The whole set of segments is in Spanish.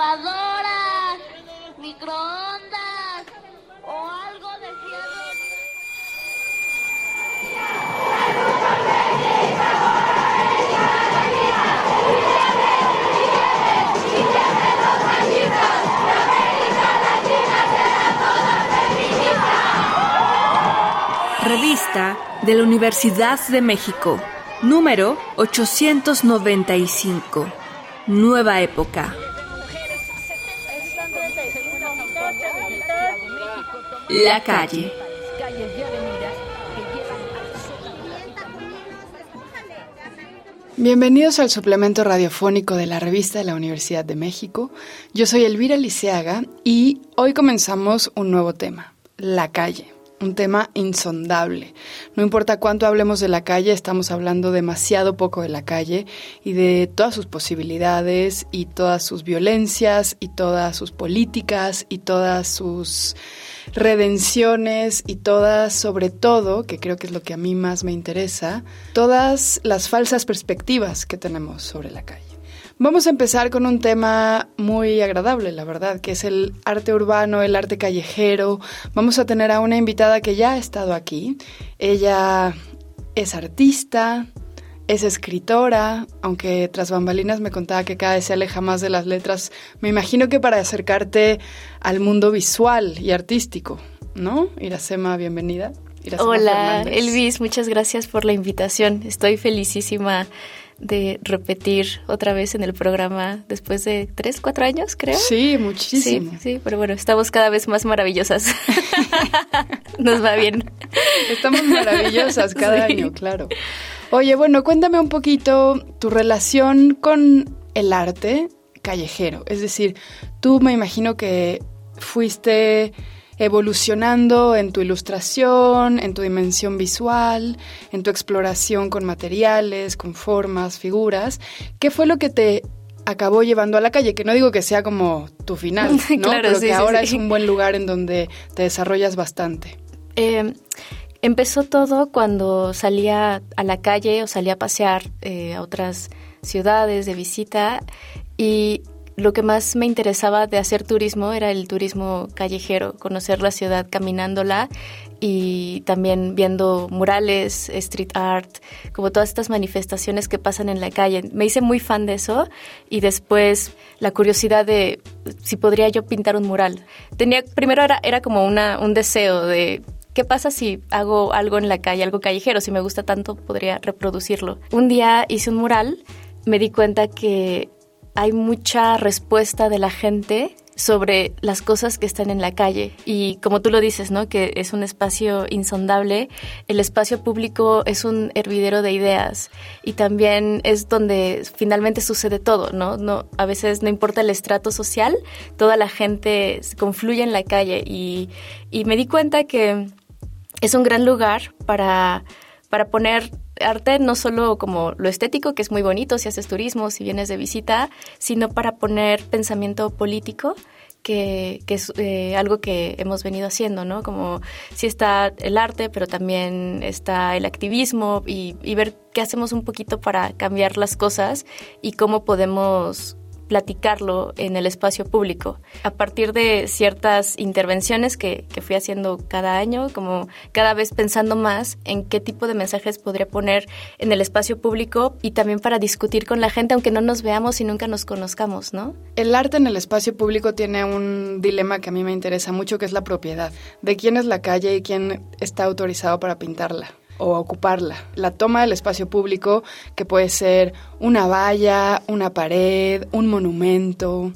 lavadoras, microondas o algo de fierro. Revista de la Universidad de México, número 895. Nueva época. La calle. Bienvenidos al suplemento radiofónico de la revista de la Universidad de México. Yo soy Elvira Liceaga y hoy comenzamos un nuevo tema, la calle un tema insondable. No importa cuánto hablemos de la calle, estamos hablando demasiado poco de la calle y de todas sus posibilidades y todas sus violencias y todas sus políticas y todas sus redenciones y todas, sobre todo, que creo que es lo que a mí más me interesa, todas las falsas perspectivas que tenemos sobre la calle. Vamos a empezar con un tema muy agradable, la verdad, que es el arte urbano, el arte callejero. Vamos a tener a una invitada que ya ha estado aquí. Ella es artista, es escritora, aunque tras bambalinas me contaba que cada vez se aleja más de las letras. Me imagino que para acercarte al mundo visual y artístico, ¿no? Iracema, bienvenida. Hola, Elvis, muchas gracias por la invitación. Estoy felicísima de repetir otra vez en el programa después de tres, cuatro años, creo. Sí, muchísimo. Sí, sí, pero bueno, estamos cada vez más maravillosas. Nos va bien. Estamos maravillosas cada año, claro. Oye, bueno, cuéntame un poquito tu relación con el arte callejero. Es decir, tú me imagino que fuiste evolucionando en tu ilustración, en tu dimensión visual, en tu exploración con materiales, con formas, figuras. ¿Qué fue lo que te acabó llevando a la calle? Que no digo que sea como tu final, ¿no? claro, Pero sí, que sí, ahora sí. es un buen lugar en donde te desarrollas bastante. Eh, empezó todo cuando salía a la calle o salía a pasear eh, a otras ciudades de visita y lo que más me interesaba de hacer turismo era el turismo callejero, conocer la ciudad caminándola y también viendo murales, street art, como todas estas manifestaciones que pasan en la calle. Me hice muy fan de eso y después la curiosidad de si podría yo pintar un mural. Tenía primero era, era como una, un deseo de ¿Qué pasa si hago algo en la calle, algo callejero? Si me gusta tanto, podría reproducirlo. Un día hice un mural, me di cuenta que hay mucha respuesta de la gente sobre las cosas que están en la calle. Y como tú lo dices, ¿no? Que es un espacio insondable. El espacio público es un hervidero de ideas y también es donde finalmente sucede todo, ¿no? no a veces no importa el estrato social, toda la gente confluye en la calle y, y me di cuenta que es un gran lugar para, para poner arte no solo como lo estético, que es muy bonito si haces turismo, si vienes de visita, sino para poner pensamiento político, que, que es eh, algo que hemos venido haciendo, ¿no? Como si está el arte, pero también está el activismo y, y ver qué hacemos un poquito para cambiar las cosas y cómo podemos platicarlo en el espacio público. A partir de ciertas intervenciones que, que, fui haciendo cada año, como cada vez pensando más en qué tipo de mensajes podría poner en el espacio público y también para discutir con la gente, aunque no nos veamos y nunca nos conozcamos, ¿no? El arte en el espacio público tiene un dilema que a mí me interesa mucho, que es la propiedad. ¿De quién es la calle y quién está autorizado para pintarla? O ocuparla. La toma del espacio público, que puede ser una valla, una pared, un monumento,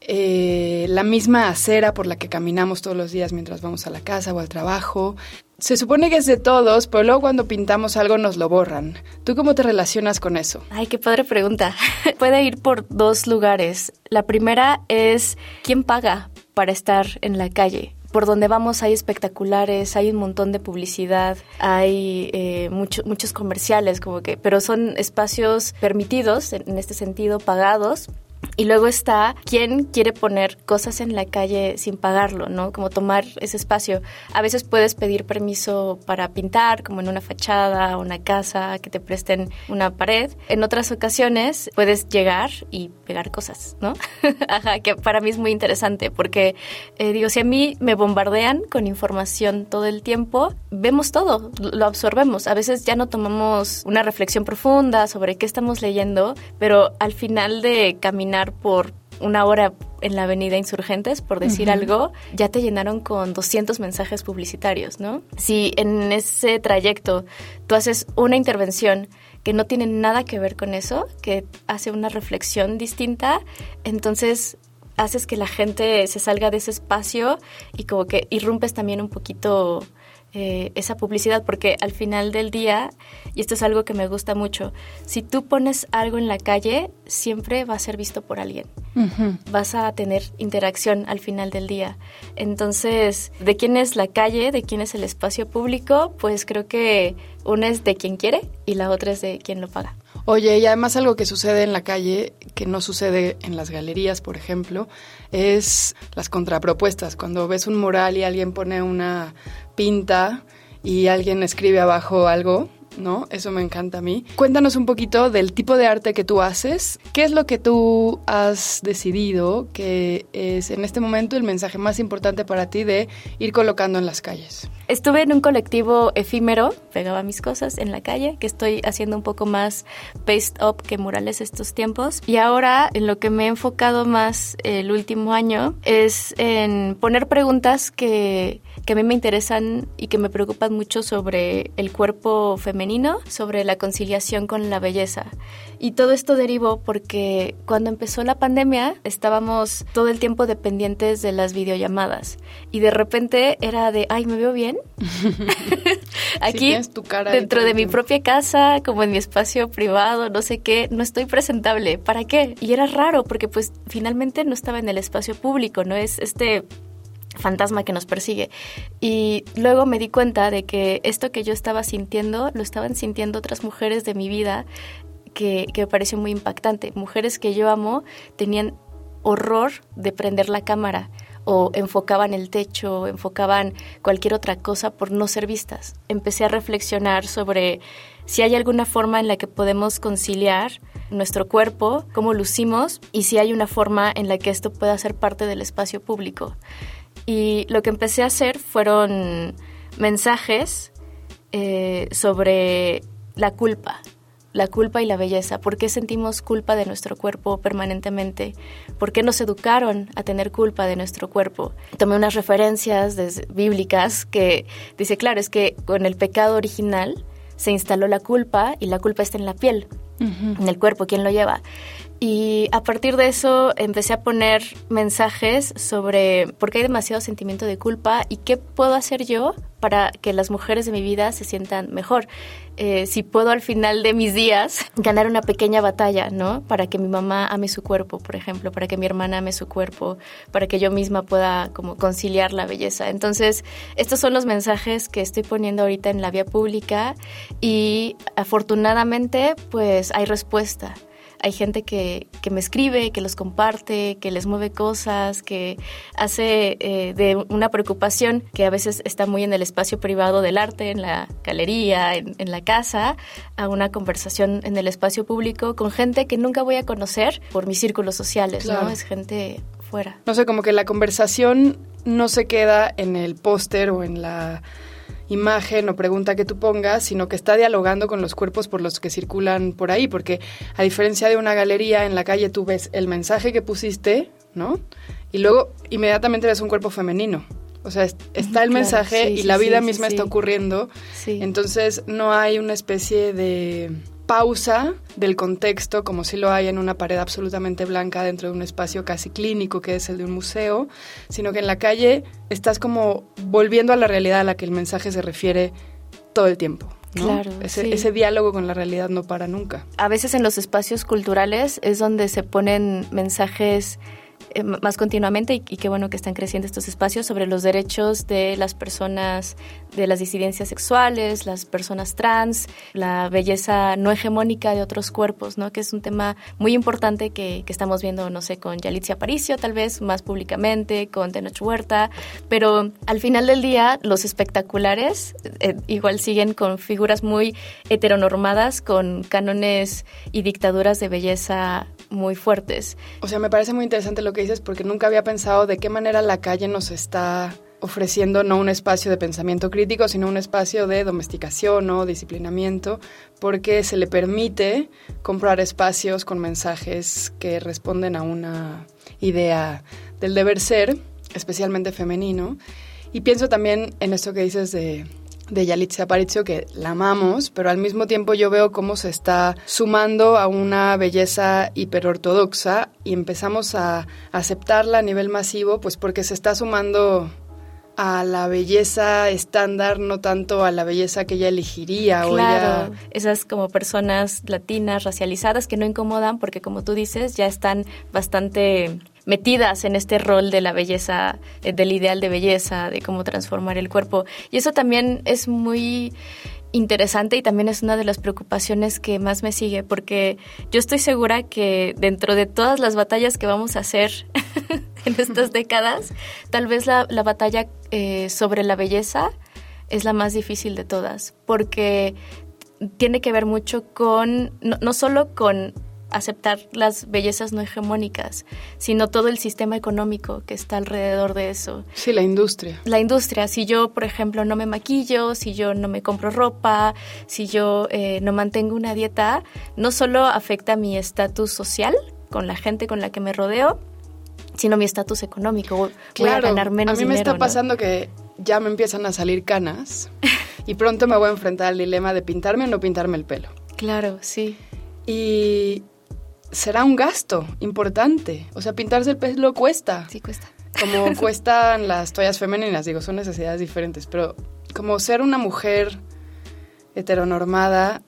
eh, la misma acera por la que caminamos todos los días mientras vamos a la casa o al trabajo. Se supone que es de todos, pero luego cuando pintamos algo nos lo borran. ¿Tú cómo te relacionas con eso? Ay, qué padre pregunta. Puede ir por dos lugares. La primera es quién paga para estar en la calle por donde vamos hay espectaculares, hay un montón de publicidad, hay eh, mucho, muchos comerciales, como que, pero son espacios permitidos, en este sentido, pagados, Y luego está quien quiere poner cosas en la calle sin pagarlo, ¿no? Como tomar ese espacio. A veces puedes pedir permiso para pintar, como en una fachada, una casa, que te presten una pared. En otras ocasiones puedes llegar y pegar cosas, ¿no? Ajá, que para mí es muy interesante porque, eh, digo, si a mí me bombardean con información todo el tiempo, vemos todo, lo absorbemos. A veces ya no tomamos una reflexión profunda sobre qué estamos leyendo, pero al final de caminar por una hora en la avenida Insurgentes, por decir algo, ya te llenaron con 200 mensajes publicitarios, ¿no? Si en ese trayecto tú haces una intervención que no tiene nada que ver con eso, que hace una reflexión distinta, entonces haces que la gente se salga de ese espacio y como que irrumpes también un poquito eh, esa publicidad, porque al final del día, y esto es algo que me gusta mucho, si tú pones algo en la calle, siempre va a ser visto por alguien. Vas a tener interacción al final del día. Entonces, ¿de quién es la calle? ¿De quién es el espacio público? Pues creo que una es de quien quiere y la otra es de quien lo paga. Oye, y además algo que sucede en la calle, que no sucede en las galerías, por ejemplo, es las contrapropuestas. Cuando ves un mural y alguien pone una pinta y alguien escribe abajo algo, ¿no? Eso me encanta a mí. Cuéntanos un poquito del tipo de arte que tú haces. ¿Qué es lo que tú has decidido que es en este momento el mensaje más importante para ti de ir colocando en las calles? Estuve en un colectivo efímero, pegaba mis cosas en la calle, que estoy haciendo un poco más paste up que murales estos tiempos. Y ahora en lo que me he enfocado más el último año es en poner preguntas que, que a mí me interesan y que me preocupan mucho sobre el cuerpo femenino, sobre la conciliación con la belleza. Y todo esto derivó porque cuando empezó la pandemia estábamos todo el tiempo dependientes de las videollamadas y de repente era de, ay, me veo bien. Aquí, tu cara dentro de mi propia casa, como en mi espacio privado, no sé qué, no estoy presentable. ¿Para qué? Y era raro porque pues finalmente no estaba en el espacio público, ¿no? Es este fantasma que nos persigue. Y luego me di cuenta de que esto que yo estaba sintiendo lo estaban sintiendo otras mujeres de mi vida que, que me pareció muy impactante. Mujeres que yo amo tenían horror de prender la cámara o enfocaban el techo, enfocaban cualquier otra cosa por no ser vistas. Empecé a reflexionar sobre si hay alguna forma en la que podemos conciliar nuestro cuerpo, cómo lucimos y si hay una forma en la que esto pueda ser parte del espacio público. Y lo que empecé a hacer fueron mensajes eh, sobre la culpa, la culpa y la belleza. ¿Por qué sentimos culpa de nuestro cuerpo permanentemente? ¿Por qué nos educaron a tener culpa de nuestro cuerpo? Tomé unas referencias bíblicas que dice, claro, es que con el pecado original se instaló la culpa y la culpa está en la piel, en el cuerpo, ¿quién lo lleva? Y a partir de eso empecé a poner mensajes sobre por qué hay demasiado sentimiento de culpa y qué puedo hacer yo para que las mujeres de mi vida se sientan mejor. Eh, si puedo al final de mis días ganar una pequeña batalla, ¿no? Para que mi mamá ame su cuerpo, por ejemplo, para que mi hermana ame su cuerpo, para que yo misma pueda como conciliar la belleza. Entonces, estos son los mensajes que estoy poniendo ahorita en la vía pública y afortunadamente pues hay respuesta hay gente que, que, me escribe, que los comparte, que les mueve cosas, que hace eh, de una preocupación que a veces está muy en el espacio privado del arte, en la galería, en, la casa, a una conversación en el espacio público con gente que nunca voy a conocer por mis círculos sociales, ¿no? Es gente fuera. No sé, como que la conversación no se queda en el póster o en la imagen o pregunta que tú pongas, sino que está dialogando con los cuerpos por los que circulan por ahí, porque a diferencia de una galería en la calle tú ves el mensaje que pusiste, ¿no? Y luego inmediatamente ves un cuerpo femenino. O sea, está el mensaje y la vida misma está ocurriendo. Entonces no hay una especie de pausa del contexto, como si lo hay en una pared absolutamente blanca dentro de un espacio casi clínico que es el de un museo, sino que en la calle estás como volviendo a la realidad a la que el mensaje se refiere todo el tiempo. Claro. Ese, ese diálogo con la realidad no para nunca. A veces en los espacios culturales es donde se ponen mensajes eh, más continuamente y, qué bueno que están creciendo estos espacios sobre los derechos de las personas de las disidencias sexuales, las personas trans, la belleza no hegemónica de otros cuerpos, ¿no? que es un tema muy importante que, que estamos viendo, no sé, con Yalitza Aparicio tal vez más públicamente, con Tenoch Huerta, pero al final del día los espectaculares eh, igual siguen con figuras muy heteronormadas, con cánones y dictaduras de belleza muy fuertes. O sea, me parece muy interesante lo que dices porque nunca había pensado de qué manera la calle nos está ofreciendo no un espacio de pensamiento crítico, sino un espacio de domesticación o disciplinamiento, porque se le permite comprar espacios con mensajes que responden a una idea del deber ser, especialmente femenino. Y pienso también en esto que dices de de Yalitza Aparicio, que la amamos, pero al mismo tiempo yo veo cómo se está sumando a una belleza hiperortodoxa y empezamos a aceptarla a nivel masivo, pues porque se está sumando a la belleza estándar, no tanto a la belleza que ella elegiría. Claro, esas como personas latinas, racializadas, que no incomodan porque como tú dices, ya están bastante metidas en este rol de la belleza, eh, del ideal de belleza, de cómo transformar el cuerpo. Y eso también es muy interesante y también es una de las preocupaciones que más me sigue, porque yo estoy segura que dentro de todas las batallas que vamos a hacer en estas décadas, tal vez la, batalla eh, sobre la belleza es la más difícil de todas, porque tiene que ver mucho con, no, no solo con aceptar las bellezas no hegemónicas, sino todo el sistema económico que está alrededor de eso. Sí, la industria. La industria. Si yo, por ejemplo, no me maquillo, si yo no me compro ropa, si yo eh, no mantengo una dieta, no solo afecta mi estatus social con la gente con la que me rodeo, sino mi estatus económico. Claro, Voy a ganar menos A mí me está pasando que ya me empiezan a salir canas y pronto me voy a enfrentar al dilema de pintarme o no pintarme el pelo. Claro, sí. Y será un gasto importante. O sea, pintarse el pelo cuesta. Sí, cuesta. Como cuestan las toallas femeninas, digo, son necesidades diferentes, pero como ser una mujer heteronormada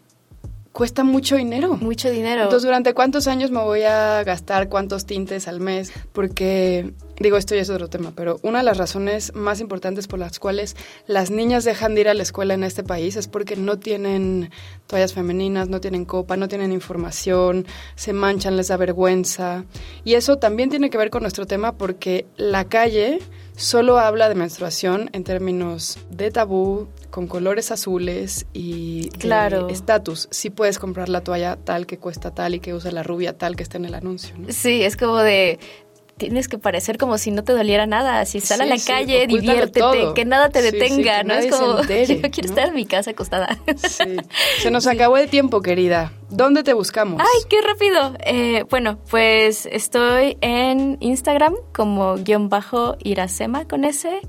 cuesta mucho dinero. Mucho dinero. Entonces, ¿durante cuántos años me voy a gastar cuántos tintes al mes? Porque, digo, esto ya es otro tema, pero una de las razones más importantes por las cuales las niñas dejan de ir a la escuela en este país es porque no tienen toallas femeninas, no tienen copa, no tienen información, se manchan, les da vergüenza. Y eso también tiene que ver con nuestro tema porque la calle solo habla de menstruación en términos de tabú, con colores azules y claro. estatus. Si puedes comprar la toalla tal que cuesta tal y que usa la rubia tal que está en el anuncio. Sí, es como de tienes que parecer como si no te doliera nada. Si sal a la calle, diviértete, que nada te detenga, ¿no? Es como, yo quiero estar en mi casa acostada. Se nos acabó el tiempo, querida. ¿Dónde te buscamos? ¡Ay, qué rápido! Eh, bueno, pues estoy en Instagram como guion bajo Iracema con ese.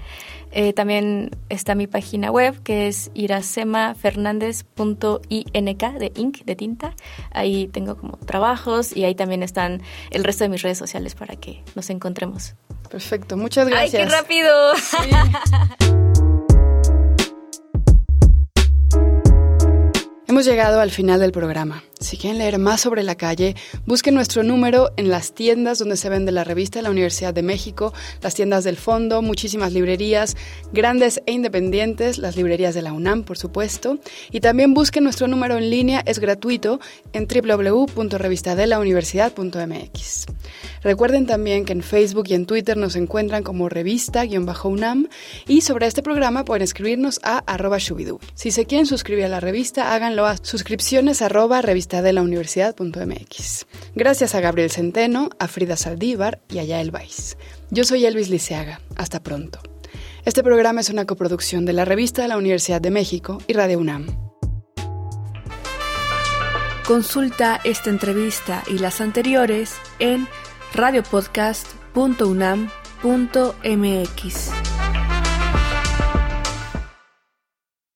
Eh, también está mi página web que es irasemafernandez.ink de ink, de tinta. Ahí tengo como trabajos y ahí también están el resto de mis redes sociales para que nos encontremos. Perfecto, muchas gracias. ¡Ay, qué rápido! Hemos llegado al final del programa. Si quieren leer más sobre la calle, busquen nuestro número en las tiendas donde se vende la revista de la Universidad de México, las tiendas del fondo, muchísimas librerías, grandes e independientes, las librerías de la UNAM, por supuesto. Y también busquen nuestro número en línea, es gratuito, en www.revistadelauniversidad.mx. Recuerden también que en Facebook y en Twitter nos encuentran como revista-unam y sobre este programa pueden escribirnos a arroba shubidu. Si se quieren suscribir a la revista, háganlo a suscripciones arroba revistadelauniversidad.mx. Gracias a Gabriel Centeno, a Frida Saldívar y a Yael Weiss. Yo soy Elvis Liceaga. Hasta pronto. Este programa es una coproducción de la Revista de la Universidad de México y Radio UNAM. Consulta esta entrevista y las anteriores en radiopodcast.unam.mx.